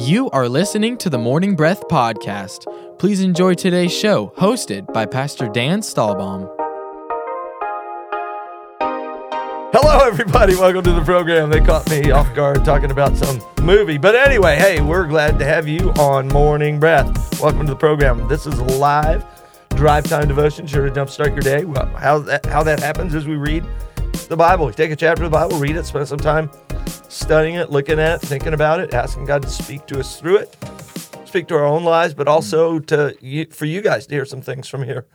You are listening to the Morning Breath Podcast. Please enjoy today's show, hosted by Pastor Dan Stahlbaum. Hello, everybody. Welcome to the program. They caught me off guard talking about some movie. But anyway, hey, we're glad to have you on Morning Breath. Welcome to the program. This is live drive time devotion, sure to jumpstart your day. How that, how that happens is we read the Bible. We take a chapter of the Bible, read it, spend some time studying it, looking at it, thinking about it, asking God to speak to us through it, speak to our own lives, but also to for you guys to hear some things from here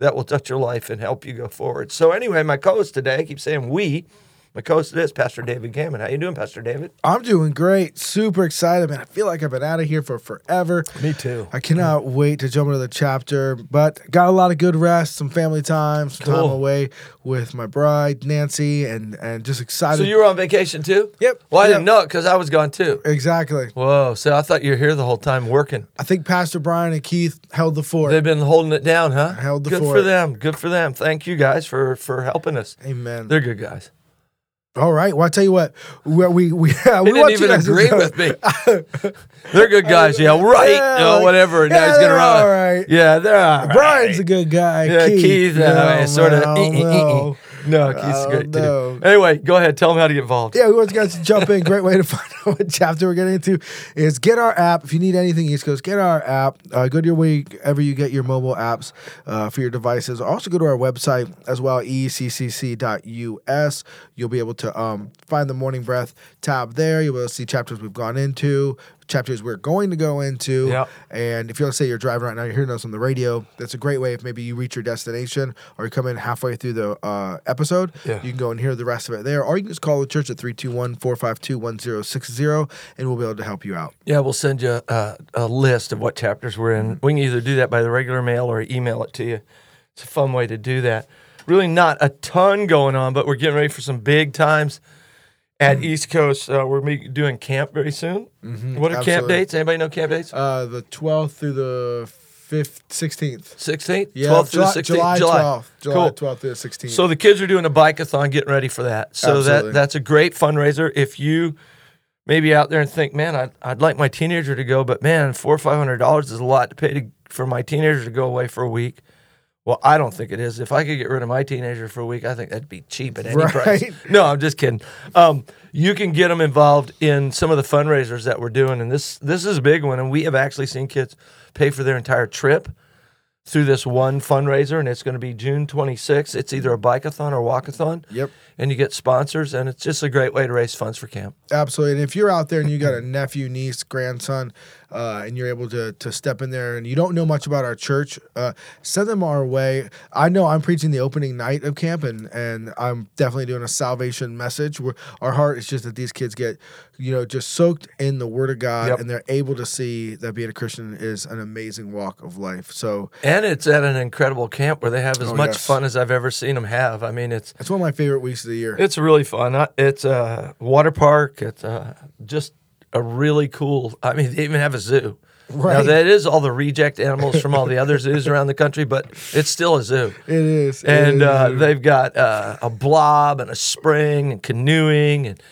that will touch your life and help you go forward. So anyway, my co-host today, I keep saying we, my co-host is Pastor David Gammon. How you doing, Pastor David? I'm doing great. Super excited, man. I feel like I've been out of here for forever. Me too. I cannot wait to jump into the chapter, but got a lot of good rest, some family time, some Cool. time away with my bride, Nancy, and and just excited. So you were on vacation too? Yep. Well, I Yep. didn't know it because I was gone too. exactly. Whoa! So I thought you were here the whole time working. I think Pastor Brian and Keith held the fort. They've been holding it down, huh? Held the Good for them. Good for them. Thank you guys for for helping us. Amen. They're good guys. All right. Well, I tell you what, we we, we, yeah, we want didn't you even agree with me. They're good guys. Yeah, right. Yeah, like, whatever. And now yeah, he's gonna run. all right. Yeah, they're all right. Brian's a good guy. Yeah, Keith, Keith, uh, sort of. no, no. No, Keith's Oh, great no. too. Anyway, go ahead. Tell them how to get involved. Yeah, we want you guys to jump in. Great way to find out what chapter we're getting into is get our app. If you need anything East Coast, get our app. Uh, go to your wherever you get your mobile apps uh, for your devices. Also, go to our website as well, eccc.us. You'll be able to um, find the Morning Breath tab there. You'll be able to see chapters we've gone into, chapters we're going to go into. Yep. And if you let's say you're driving right now, you're hearing us on the radio, that's a great way if maybe you reach your destination or you come in halfway through the uh, episode, Yeah. you can go and hear the rest of it there. Or you can just call the church at 321-452-1060 and we'll be able to help you out. Yeah, we'll send you a, a list of what chapters we're in. We can either do that by the regular mail or email it to you. It's a fun way to do that. Really, not a ton going on, but we're getting ready for some big times at East Coast. Uh, we're doing camp very soon. what are camp dates? Anybody know camp dates? Uh, the 12th through the 5th, 16th. 16th? Yeah, 12th through the July, 16th? July 12th. July Cool. 12th through the 16th. So the kids are doing a bikeathon, getting ready for that. So Absolutely. that that's a great fundraiser. If you maybe out there and think, man, I'd, I'd like my teenager to go, but man, four or five hundred dollars is a lot to pay to, for my teenager to go away for a week. Well, I don't think it is. If I could get rid of my teenager for a week, I think that'd be cheap at any price. No, I'm just kidding. Um, you can get them involved in some of the fundraisers that we're doing, and this this is a big one. And we have actually seen kids pay for their entire trip through this one fundraiser, and it's going to be June 26th. It's either a bikeathon or walkathon. Yep. And you get sponsors, and it's just a great way to raise funds for camp. Absolutely. And if you're out there and you got a nephew, niece, grandson, uh, and you're able to to step in there and you don't know much about our church, uh, send them our way. I know I'm preaching the opening night of camp, and and I'm definitely doing a salvation message. Where our heart is just that these kids get, you know, just soaked in the Word of God, Yep. and they're able to see that being a Christian is an amazing walk of life. So And it's at an incredible camp where they have as Oh, much yes. fun as I've ever seen them have. I mean, it's it's one of my favorite weeks of the year. it's really fun. It's a water park. It's uh, just a really cool. I mean, they even have a zoo. Right. Now that is all the reject animals from all the other zoos around the country, but it's still a zoo. It is, It and is. uh, they've got uh, a blob and a spring and canoeing and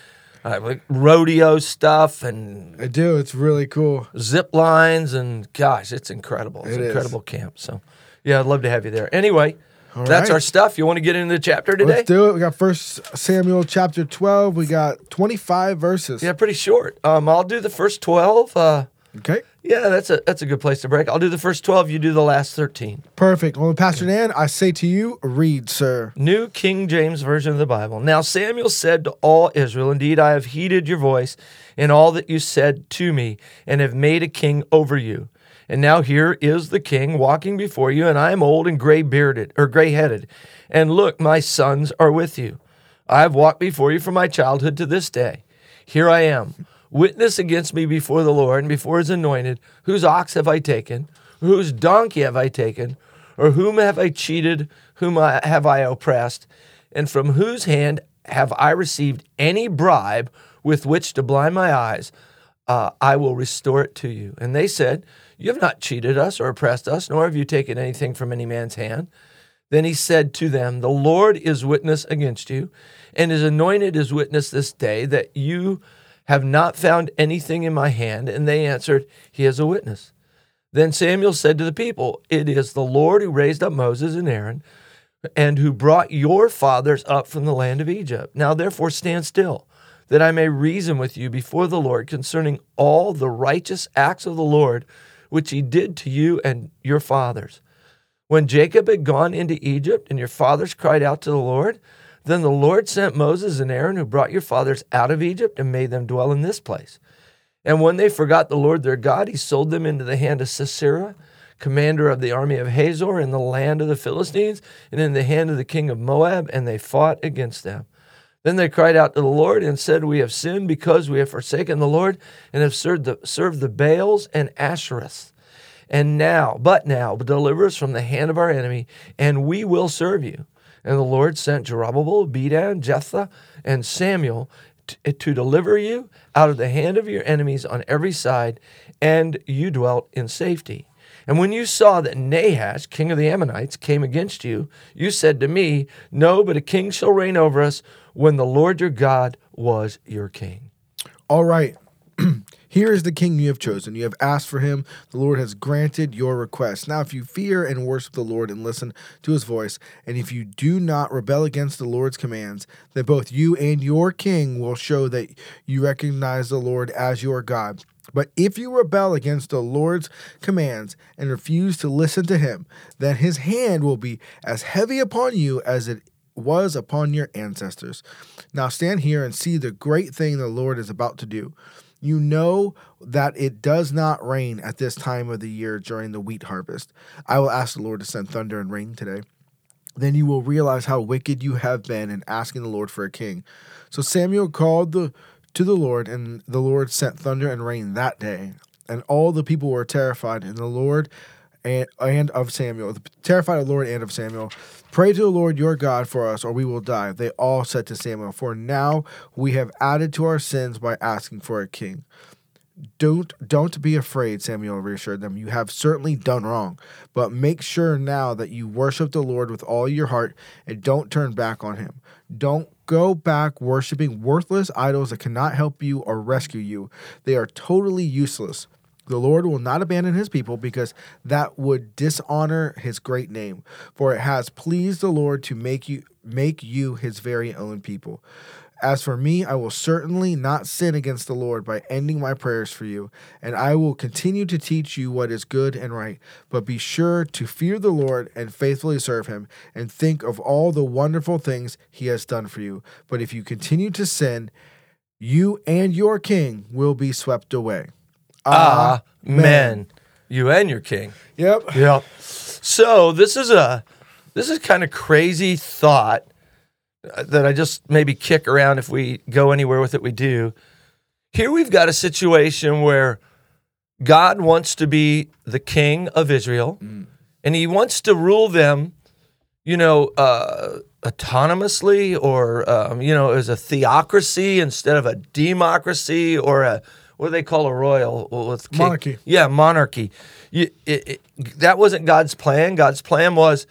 uh, like rodeo stuff and I do. It's really cool. zip lines and gosh, it's incredible. It's It an incredible camp. So yeah, I'd love to have you there. Anyway, All that's right. our stuff. You want to get into the chapter today? Let's do it. We got First Samuel chapter 12. We got 25 verses. Yeah, pretty short. Um, I'll do the first twelve. Uh, Okay. yeah, that's a that's a good place to break. I'll do the first twelve. You do the last thirteen. Perfect. Well, Pastor Dan, I say to you, read, sir. New King James Version of the Bible. Now Samuel said to all Israel, Indeed, I have heeded your voice in all that you said to me, and have made a king over you. And now here is the king walking before you, and I am old and gray bearded or gray headed. And look, my sons are with you. I have walked before you from my childhood to this day. Here I am. Witness against me before the Lord and before his anointed. Whose ox have I taken? Whose donkey have I taken? Or whom have I cheated? Whom I, have I oppressed? And from whose hand have I received any bribe with which to blind my eyes? Uh, I will restore it to you. And they said, You have not cheated us or oppressed us, nor have you taken anything from any man's hand. Then he said to them, The Lord is witness against you, and his anointed is witness this day that you have not found anything in my hand. And they answered, He is a witness. Then Samuel said to the people, It is the Lord who raised up Moses and Aaron, and who brought your fathers up from the land of Egypt. Now therefore stand still, that I may reason with you before the Lord concerning all the righteous acts of the Lord, which he did to you and your fathers. When Jacob had gone into Egypt, and your fathers cried out to the Lord, then the Lord sent Moses and Aaron, who brought your fathers out of Egypt and made them dwell in this place. And when they forgot the Lord their God, he sold them into the hand of Sisera, commander of the army of Hazor in the land of the Philistines, and in the hand of the king of Moab, and they fought against them. Then they cried out to the Lord and said, We have sinned because we have forsaken the Lord and have served the, served the Baals and Ashtoreths. And now, but now, deliver us from the hand of our enemy, and we will serve you. And the Lord sent Jerubbabel, Bedan, Jephthah, and Samuel to, eh, to deliver you out of the hand of your enemies on every side, and you dwelt in safety. And when you saw that Nahash, king of the Ammonites, came against you, you said to me, No, but a king shall reign over us when the Lord your God was your king. All right. Here is the king you have chosen. You have asked for him. The Lord has granted your request. Now, if you fear and worship the Lord and listen to his voice, and if you do not rebel against the Lord's commands, then both you and your king will show that you recognize the Lord as your God. But if you rebel against the Lord's commands and refuse to listen to him, then his hand will be as heavy upon you as it was upon your ancestors. Now stand here and see the great thing the Lord is about to do. You know that it does not rain at this time of the year during the wheat harvest. I will ask the Lord to send thunder and rain today. Then you will realize how wicked you have been in asking the Lord for a king. So Samuel called the to the Lord, and the Lord sent thunder and rain that day. And all the people were terrified, and the Lord and, and of Samuel, terrified of the Lord and of Samuel. Pray to the Lord your God for us, or we will die. They all said to Samuel, For now we have added to our sins by asking for a king. Don't don't be afraid, Samuel reassured them. You have certainly done wrong, but make sure now that you worship the Lord with all your heart and don't turn back on him. Don't go back worshiping worthless idols that cannot help you or rescue you. They are totally useless. The Lord will not abandon his people because that would dishonor his great name. For it has pleased the Lord to make you make you his very own people. As for me, I will certainly not sin against the Lord by ending my prayers for you, and I will continue to teach you what is good and right. But be sure to fear the Lord and faithfully serve him, and think of all the wonderful things he has done for you. But if you continue to sin, you and your king will be swept away. Amen. You and your king. Yep. Yep. So this is a this is kind of crazy thought uh, that I just maybe kick around if we go anywhere with it. We do. Here we've got a situation where God wants to be the king of Israel, and He wants to rule them, you know, uh, autonomously or um, you know, as a theocracy instead of a democracy or a what do they call a royal uh, king- Monarchy. Yeah, monarchy. You, it, it, that wasn't God's plan. God's plan was,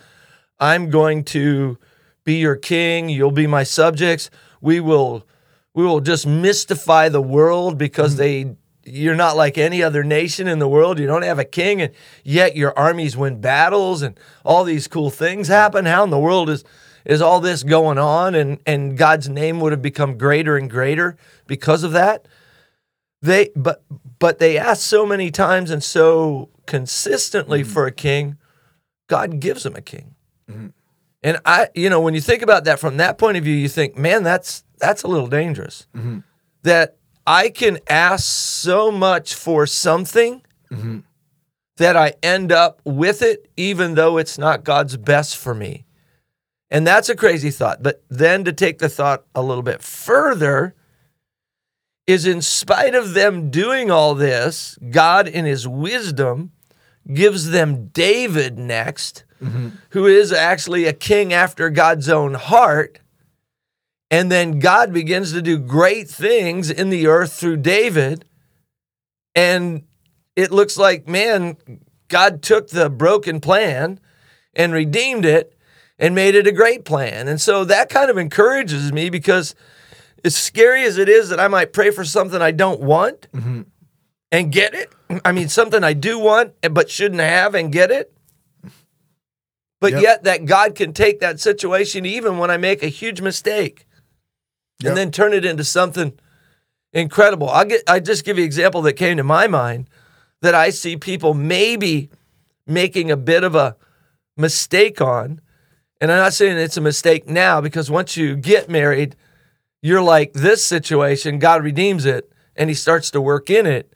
I'm going to be your king. You'll be my subjects. We will, we will just mystify the world because mm-hmm. they, you're not like any other nation in the world. You don't have a king, and yet your armies win battles, and all these cool things happen. How in the world is is all this going on? And and God's name would have become greater and greater because of that they but but they ask so many times and so consistently mm-hmm. for a king god gives them a king. Mm-hmm. And i you know when you think about that from that point of view you think man that's that's a little dangerous. Mm-hmm. That i can ask so much for something that i end up with it even though it's not god's best for me. And that's a crazy thought. But then to take the thought a little bit further is in spite of them doing all this, God in his wisdom gives them David next, mm-hmm. who is actually a king after God's own heart. And then God begins to do great things in the earth through David. And it looks like, man, God took the broken plan and redeemed it and made it a great plan. And so that kind of encourages me because as scary as it is that I might pray for something I don't want mm-hmm. and get it, I mean, something I do want but shouldn't have and get it. But Yep. yet, that God can take that situation even when I make a huge mistake Yep. and then turn it into something incredible. I'll get, I just give you an example that came to my mind that I see people maybe making a bit of a mistake on. And I'm not saying it's a mistake now because once you get married, you're like this situation, God redeems it and he starts to work in it.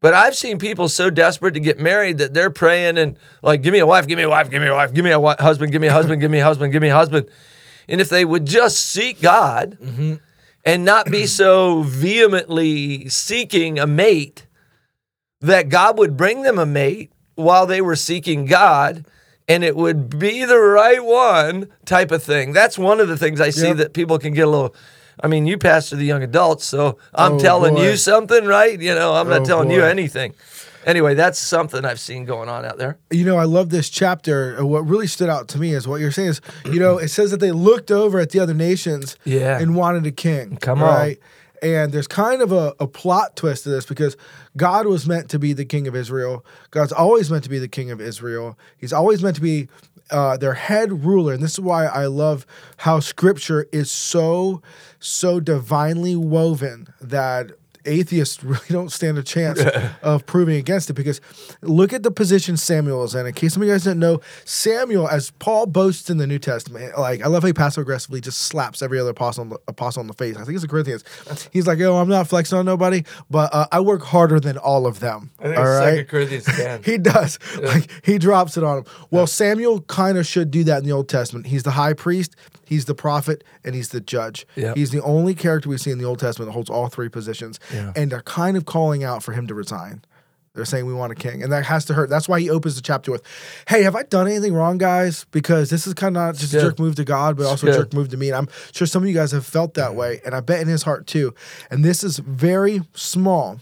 But I've seen people so desperate to get married that they're praying and like, give me a wife, give me a wife, give me a wife, give me a wi- husband, give me a husband, give me a husband, give me a husband. And if they would just seek God mm-hmm. and not be so vehemently seeking a mate, that God would bring them a mate while they were seeking God and it would be the right one type of thing. That's one of the things I see Yep. that people can get a little. I mean, you pastor the young adults, so I'm Oh, telling boy. you something, right? You know, I'm not Oh, telling you anything. Anyway, that's something I've seen going on out there. you know, I love this chapter. Uh, What really stood out to me is what you're saying is, you know, it says that they looked over at the other nations Yeah. and wanted a king. Come on. right? And there's kind of a, a plot twist to this because God was meant to be the king of Israel. God's always meant to be the king of Israel. He's always meant to be uh, their head ruler. And this is why I love how scripture is so, so divinely woven that atheists really don't stand a chance of proving against it because look at the position Samuel is in. In case some of you guys didn't know, Samuel, as Paul boasts in the New Testament, like I love how he passive aggressively just slaps every other apostle on the, apostle on the face. I think it's the Corinthians. He's like, "Yo, I'm not flexing on nobody, but uh, I work harder than all of them." all right. Corinthians 10. He does. Like he drops it on him. Well, Samuel kind of should do that in the Old Testament. He's the high priest, he's the prophet, and he's the judge. Yep. He's the only character we see in the Old Testament that holds all three positions. Yeah. And they're kind of calling out for him to resign. They're saying we want a king, and that has to hurt. That's why he opens the chapter with, "Hey, have I done anything wrong, guys? Because this is kind of not just a jerk move to God, but also a jerk move to me." And I'm sure some of you guys have felt that way, and I bet in his heart too. And this is very small,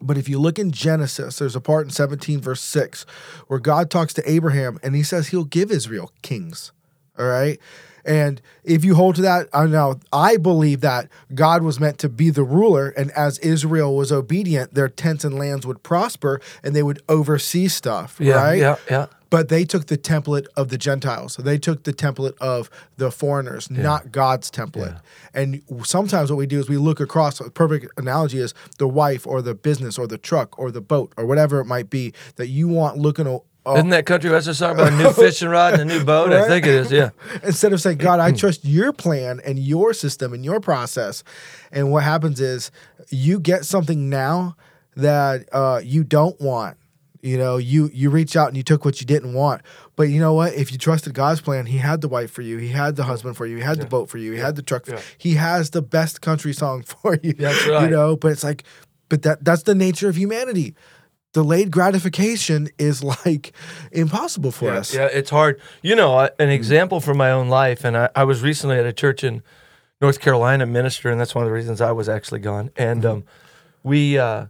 but if you look in Genesis, there's a part in 17, verse 6, where God talks to Abraham and he says he'll give Israel kings. All right. And if you hold to that, uh, I know I believe that God was meant to be the ruler, and as Israel was obedient, their tents and lands would prosper and they would oversee stuff. Yeah, right? yeah, yeah. But they took the template of the Gentiles. They took the template of the foreigners, not God's template. And sometimes what we do is we look across. A perfect analogy is the wife or the business or the truck or the boat or whatever it might be that you want looking. O- o- Isn't that country western song about a new fishing rod and a new boat? I think it is, yeah. instead of saying, God, I trust your plan and your system and your process. And what happens is you get something now that uh, you don't want. You know, you you reach out and you took what you didn't want. But you know what? If you trusted God's plan, He had the wife for you, He had the husband for you, He had the boat for you, He had the truck. Yeah. He has the best country song for you. That's right. You know, but it's like, but that that's the nature of humanity. Delayed gratification is like impossible for yeah, us. Yeah, it's hard. You know, an example from my own life, and I, I was recently at a church in North Carolina minister, and that's one of the reasons I was actually gone. And um, we, uh,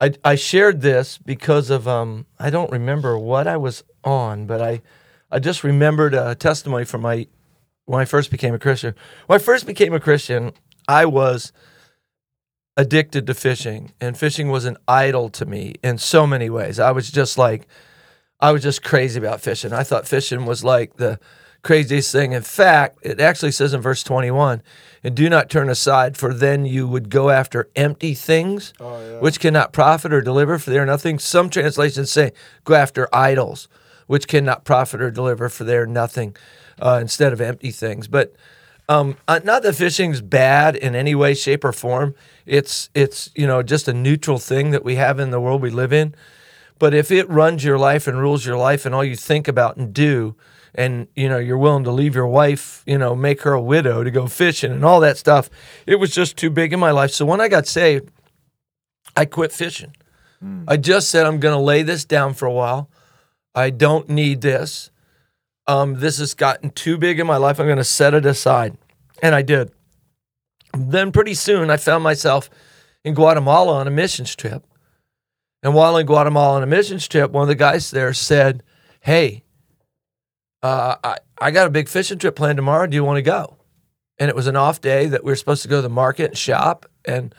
I, I shared this because of um, I don't remember what I was on, but I, I just remembered a testimony from my when I first became a Christian. When I first became a Christian, I was addicted to fishing, and fishing was an idol to me in so many ways. I was just like, I was just crazy about fishing. I thought fishing was like the craziest thing. In fact, it actually says in verse 21 and do not turn aside, for then you would go after empty things which cannot profit or deliver, for they are nothing. Some translations say go after idols which cannot profit or deliver, for they are nothing uh, instead of empty things. But um, uh, not that fishing's bad in any way, shape, or form. It's it's you know just a neutral thing that we have in the world we live in. But if it runs your life and rules your life, and all you think about and do, and you know you're willing to leave your wife, you know, make her a widow to go fishing and all that stuff, it was just too big in my life. So when I got saved, I quit fishing. I just said I'm going to lay this down for a while. I don't need this. Um, this has gotten too big in my life. I'm going to set it aside, and I did. Then pretty soon, I found myself in Guatemala on a missions trip. And while in Guatemala on a missions trip, one of the guys there said, Hey, uh, I, I got a big fishing trip planned tomorrow. Do you want to go? and it was an off day that we were supposed to go to the market and shop. And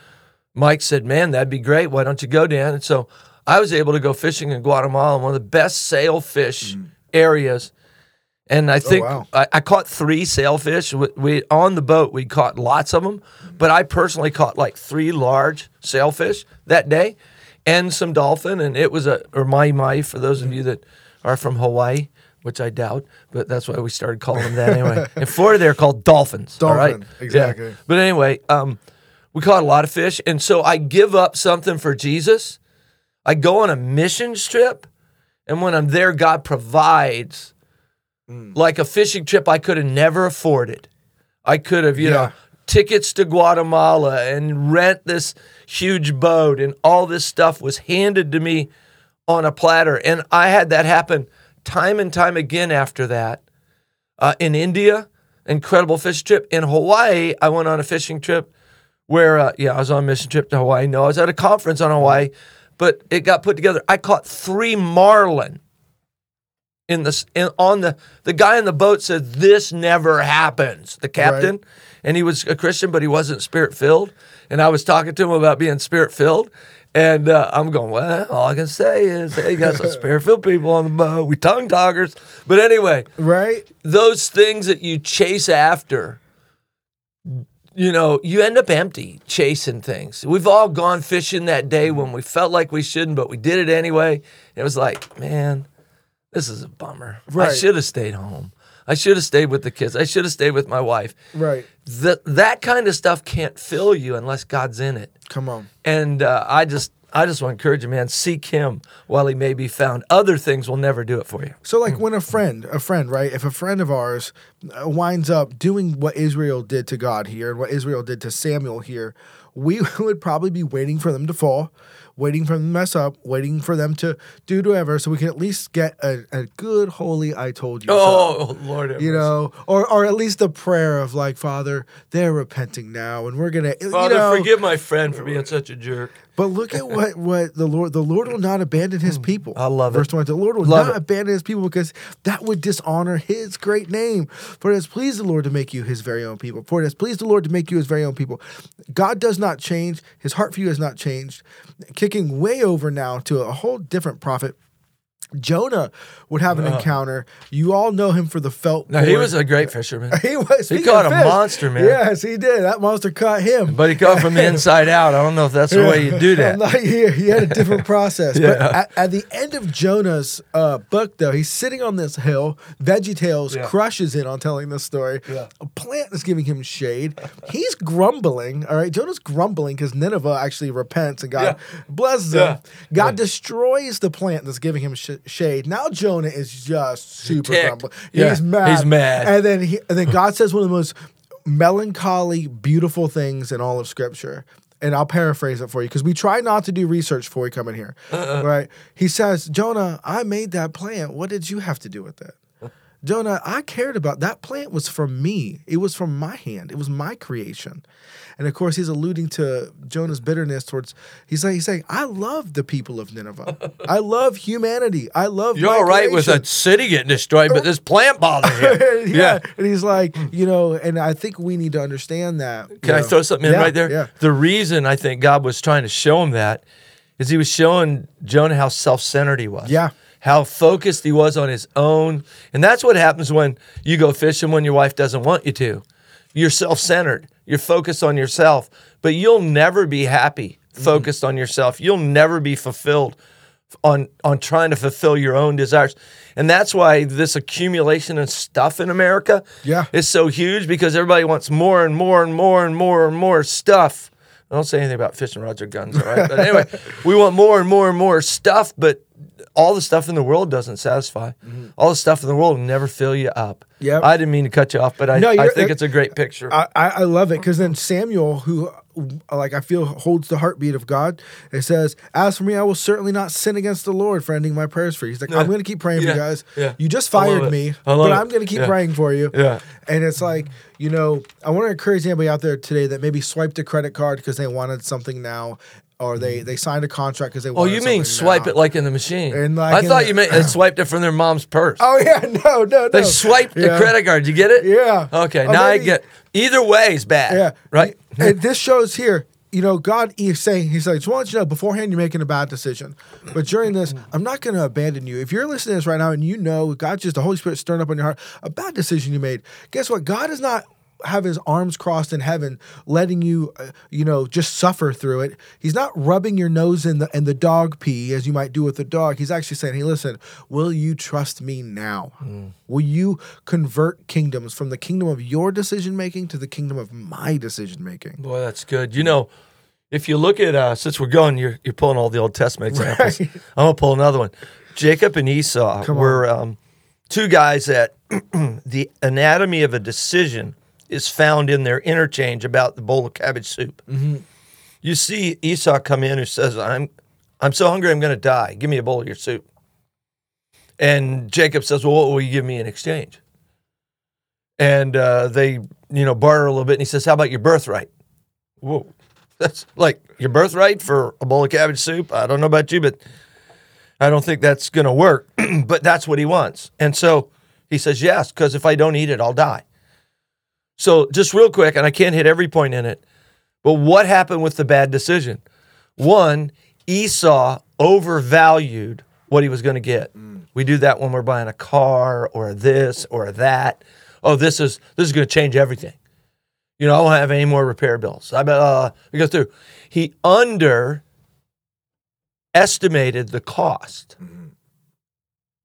Mike said, "Man, that'd be great. Why don't you go, Dan?" And so I was able to go fishing in Guatemala, in one of the best sailfish areas. And I think wow. I, I caught three sailfish. We, we on the boat we caught lots of them, but I personally caught like three large sailfish that day, and some dolphin. And it was a or mahi mahi for those of you that are from Hawaii, which I doubt, but that's why we started calling them that anyway. In Florida, they're called dolphins. all right? Exactly. Yeah. But anyway, um, we caught a lot of fish, and so I give up something for Jesus. I go on a mission trip, and when I'm there, God provides like a fishing trip I could have never afforded. I could have, you know, tickets to Guatemala and rent this huge boat, and all this stuff was handed to me on a platter. And I had that happen time and time again after that. Uh, in India, incredible fishing trip. In Hawaii, I went on a fishing trip where, uh, yeah, I was on a mission trip to Hawaii. No, I was at a conference on Hawaii, but it got put together. I caught three marlin in the in, on the the guy in the boat said this never happens. The captain, and he was a Christian, but he wasn't spirit filled. And I was talking to him about being spirit filled. And uh, I'm going, well, all I can say is, hey, you got some spirit filled people on the boat. We tongue talkers. But anyway, Right? those things that you chase after, you know, you end up empty chasing things. We've all gone fishing that day when we felt like we shouldn't, but we did it anyway. It was like, man, this is a bummer. I should have stayed home. I should have stayed with the kids. I should have stayed with my wife. Right. That that kind of stuff can't fill you unless God's in it. Come on. And uh, I just I just want to encourage you, man. Seek Him while He may be found. Other things will never do it for you. So, like when a friend, a friend, right? If a friend of ours uh, winds up doing what Israel did to God here and what Israel did to Samuel here, we would probably be waiting for them to fall, waiting for them to mess up, waiting for them to do whatever, so we can at least get a, a good, holy "I told you." Oh, so. Oh Lord, You know, or or at least a prayer of like, Father, they're repenting now, and we're gonna, Father, you know, forgive my friend for being such a jerk. But look at what what the Lord the Lord will not abandon his hmm. people. I love it. Verse 20. The Lord will Love not it. abandon his people because that would dishonor his great name. For it has pleased the Lord to make you his very own people. For it has pleased the Lord to make you his very own people. God does not change. His heart for you has not changed. Kicking way over now to a whole different prophet. Jonah would have an encounter. You all know him for the felt. No, he was a great fisherman, he was. he caught a fish, monster, man. Yes, he did. That monster caught him. but he caught from the inside out. I don't know if that's the way you do that. Not here. He had a different process. But at, at the end of Jonah's uh, book, though, he's sitting on this hill. VeggieTales Yeah. crushes in on telling this story. Yeah. A plant is giving him shade. He's grumbling. All right, Jonah's grumbling because Nineveh actually repents and God Yeah. blesses him. God Yeah. destroys the plant that's giving him sh- shade. Now Jonah is just super ticked. grumbling. Yeah, He's mad. he's mad. And then he, and then God says one of the most melancholy, beautiful things in all of Scripture. And I'll paraphrase it for you because we try not to do research before we come in here. Uh-uh. Right? He says, Jonah, I made that plant. What did you have to do with it? Jonah, I cared about that plant was from me. It was from my hand. It was my creation. And of course, he's alluding to Jonah's bitterness towards. He's like, he's saying, I love the people of Nineveh. I love humanity. I love. You're all right with creation." a city getting destroyed, but this plant bothers you. yeah. And he's like, you know, and I think we need to understand that. Can I know. throw something in Yeah, right there? Yeah. The reason I think God was trying to show him that is he was showing Jonah how self centered he was. Yeah. How focused he was on his own. And that's what happens when you go fishing when your wife doesn't want you to. You're self centered, you're focused on yourself, but you'll never be happy mm-hmm. focused on yourself. You'll never be fulfilled on on trying to fulfill your own desires. And that's why this accumulation of stuff in America Yeah. is so huge because everybody wants more and more and more and more and more stuff. I don't say anything about fishing rods or guns, all right? But anyway, we want more and more and more stuff, but all the stuff in the world doesn't satisfy. All the stuff in the world will never fill you up. Mm-hmm. I didn't mean to cut you off, but I, No, I think it's a great picture. I, I love it because then Samuel, who like I feel holds the heartbeat of God, it says, "As for me, I will certainly not sin against the Lord for ending my prayers for you." He's like, "I'm going to keep praying for you guys. yeah. You just fired me, but it. I'm going to keep Yeah. praying for you." Yeah. And it's like, you know, I want to encourage anybody out there today that maybe swiped a credit card because they wanted something now. Or they mm-hmm. they signed a contract because they. Oh, you mean swipe now. it like in the machine? And like I thought the- you meant they swiped it from their mom's purse. Oh yeah, no, no, no. they swiped the credit card. You get it? Yeah. Okay, Or now I get. Either way is bad. Yeah. Right. and this shows here, you know, God is saying, He's like, just want you to know beforehand you're making a bad decision. But during this, mm-hmm. I'm not going to abandon you. If you're listening to this right now and you know God just, the Holy Spirit stirring up in your heart, a bad decision you made, guess what? God is not have his arms crossed in heaven letting you uh, you know just suffer through it he's not rubbing your nose in the in the dog pee as you might do with the dog he's actually saying hey listen will you trust me now will you convert kingdoms from the kingdom of your decision making to the kingdom of my decision making Boy, that's good. You know, if you look at uh, since we're going, you're you're pulling all the Old Testament examples. Right. I'm gonna pull another one. Jacob and Esau were um, two guys that the anatomy of a decision is found in their interchange about the bowl of cabbage soup. Mm-hmm. You see Esau come in who says, "I'm I'm so hungry, I'm gonna die. Give me a bowl of your soup." And Jacob says, "Well, what will you give me in exchange?" And uh, they, you know, barter a little bit. And he says, "How about your birthright?" Whoa, that's like your birthright for a bowl of cabbage soup. I don't know about you, but I don't think that's going to work. but that's what he wants. And so he says, yes, because if I don't eat it, I'll die. So just real quick, and I can't hit every point in it, but what happened with the bad decision? One, Esau overvalued what he was going to get. We do that when we're buying a car or this or that. Oh, this is this is going to change everything. You know, I won't have any more repair bills. I bet uh, we go through. He underestimated the cost,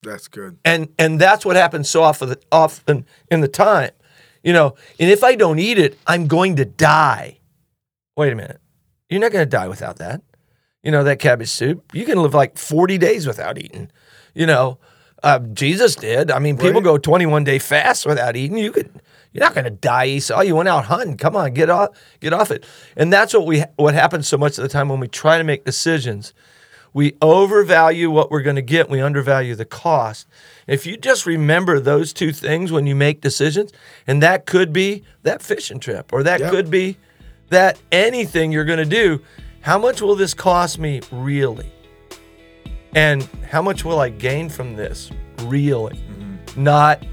that's good and and that's what happens so often often in the time. You know, and if I don't eat it, I'm going to die. Wait a minute, you're not going to die without that. You know that cabbage soup. You can live like 40 days without eating. You know, uh, Jesus did. I mean, people Right. go 21 day fast without eating. You could. You're not going to die, Esau. You went out hunting. Come on, get off, get off it. And that's what we what happens so much of the time when we try to make decisions. We overvalue what we're going to get. We undervalue the cost. If you just remember those two things when you make decisions, and that could be that fishing trip, or that Yep. could be that anything you're going to do. How much will this cost me really? And how much will I gain from this really? Mm-hmm. Not,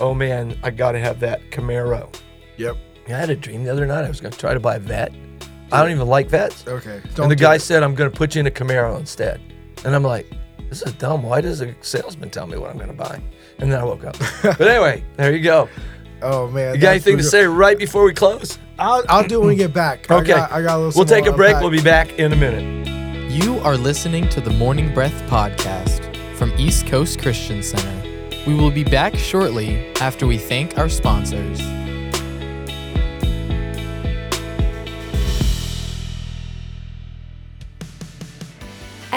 oh man, I got to have that Camaro. yep I had a dream the other night. I was going to try to buy a Vette. I don't even like Vettes. okay and the do guy it. said, I'm going to put you in a Camaro instead. And I'm like, this is dumb. Why does a salesman tell me what I'm going to buy? And then I woke up. but anyway, there you go. oh man You got that's anything to say right before we close? I'll, I'll do it when we get back I Okay. got, I got a little We'll take a break. unpack. We'll be back in a minute. You are listening to the Morning Breath Podcast from East Coast Christian Center. We will be back shortly after we thank our sponsors.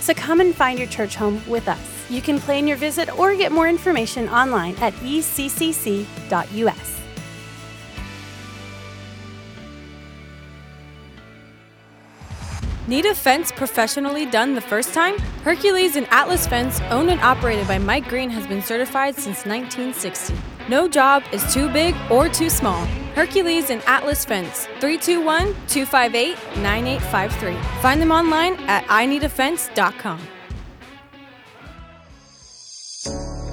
So come and find your church home with us. You can plan your visit or get more information online at eccc.us. Need a fence professionally done the first time? Hercules and Atlas Fence, owned and operated by Mike Green, has been certified since 1960. No job is too big or too small. Hercules and Atlas Fence, 321 258 9853. Find them online at ineedafence.com.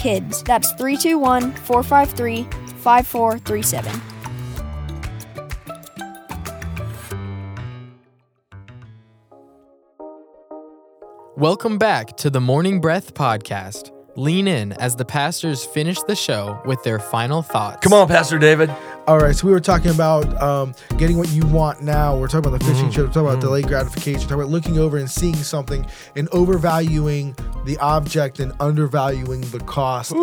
KIDS. That's 321 453 5437. Welcome back to the Morning Breath Podcast. Lean in as the pastors finish the show with their final thoughts. Come on, Pastor David. All right, so we were talking about um, getting what you want now. We're talking about the fishing trip. We're talking about delayed gratification. We're talking about looking over and seeing something and overvaluing the object and undervaluing the cost.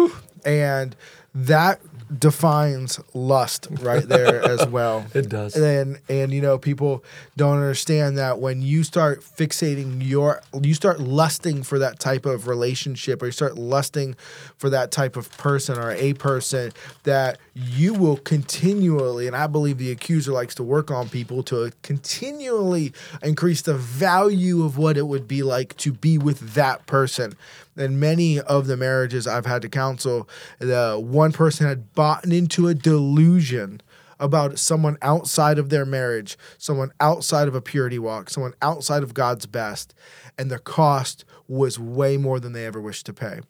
And that defines lust right there as well. It does. And and you know people don't understand that when you start fixating your you start lusting for that type of relationship or you start lusting for that type of person or a person that you will continually and I believe the accuser likes to work on people to continually increase the value of what it would be like to be with that person. And many of the marriages I've had to counsel, the one person had bought into a delusion about someone outside of their marriage, someone outside of a purity walk, someone outside of God's best, and the cost was way more than they ever wished to pay.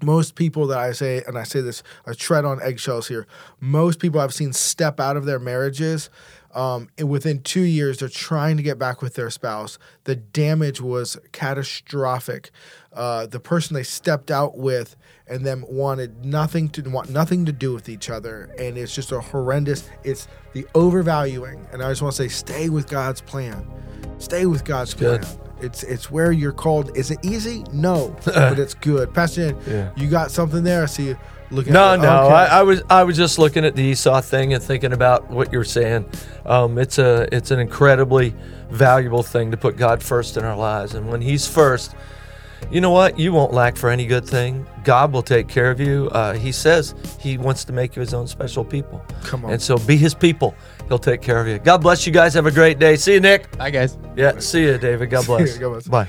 Most people that I say, and I say this, I tread on eggshells here. Most people I've seen step out of their marriages. Um, and within two years, they're trying to get back with their spouse. The damage was catastrophic. Uh, the person they stepped out with and them wanted nothing to want nothing to do with each other, and it's just a horrendous. It's the overvaluing, and I just want to say, stay with God's plan. Stay with God's Good. plan. It's it's where you're called. Is it easy? No, but it's good. Pastor, Yeah. you got something there? I see you looking. No, at no. okay. I, I was I was just looking at the Esau thing and thinking about what you're saying. Um, it's a it's an incredibly valuable thing to put God first in our lives, and when He's first, you know what? You won't lack for any good thing. God will take care of you. Uh, he says He wants to make you His own special people. Come on. And so be His people. He'll take care of you. God bless you guys. Have a great day. See you, Nick. Bye, guys. Yeah. See you, David. God bless. God bless. Bye.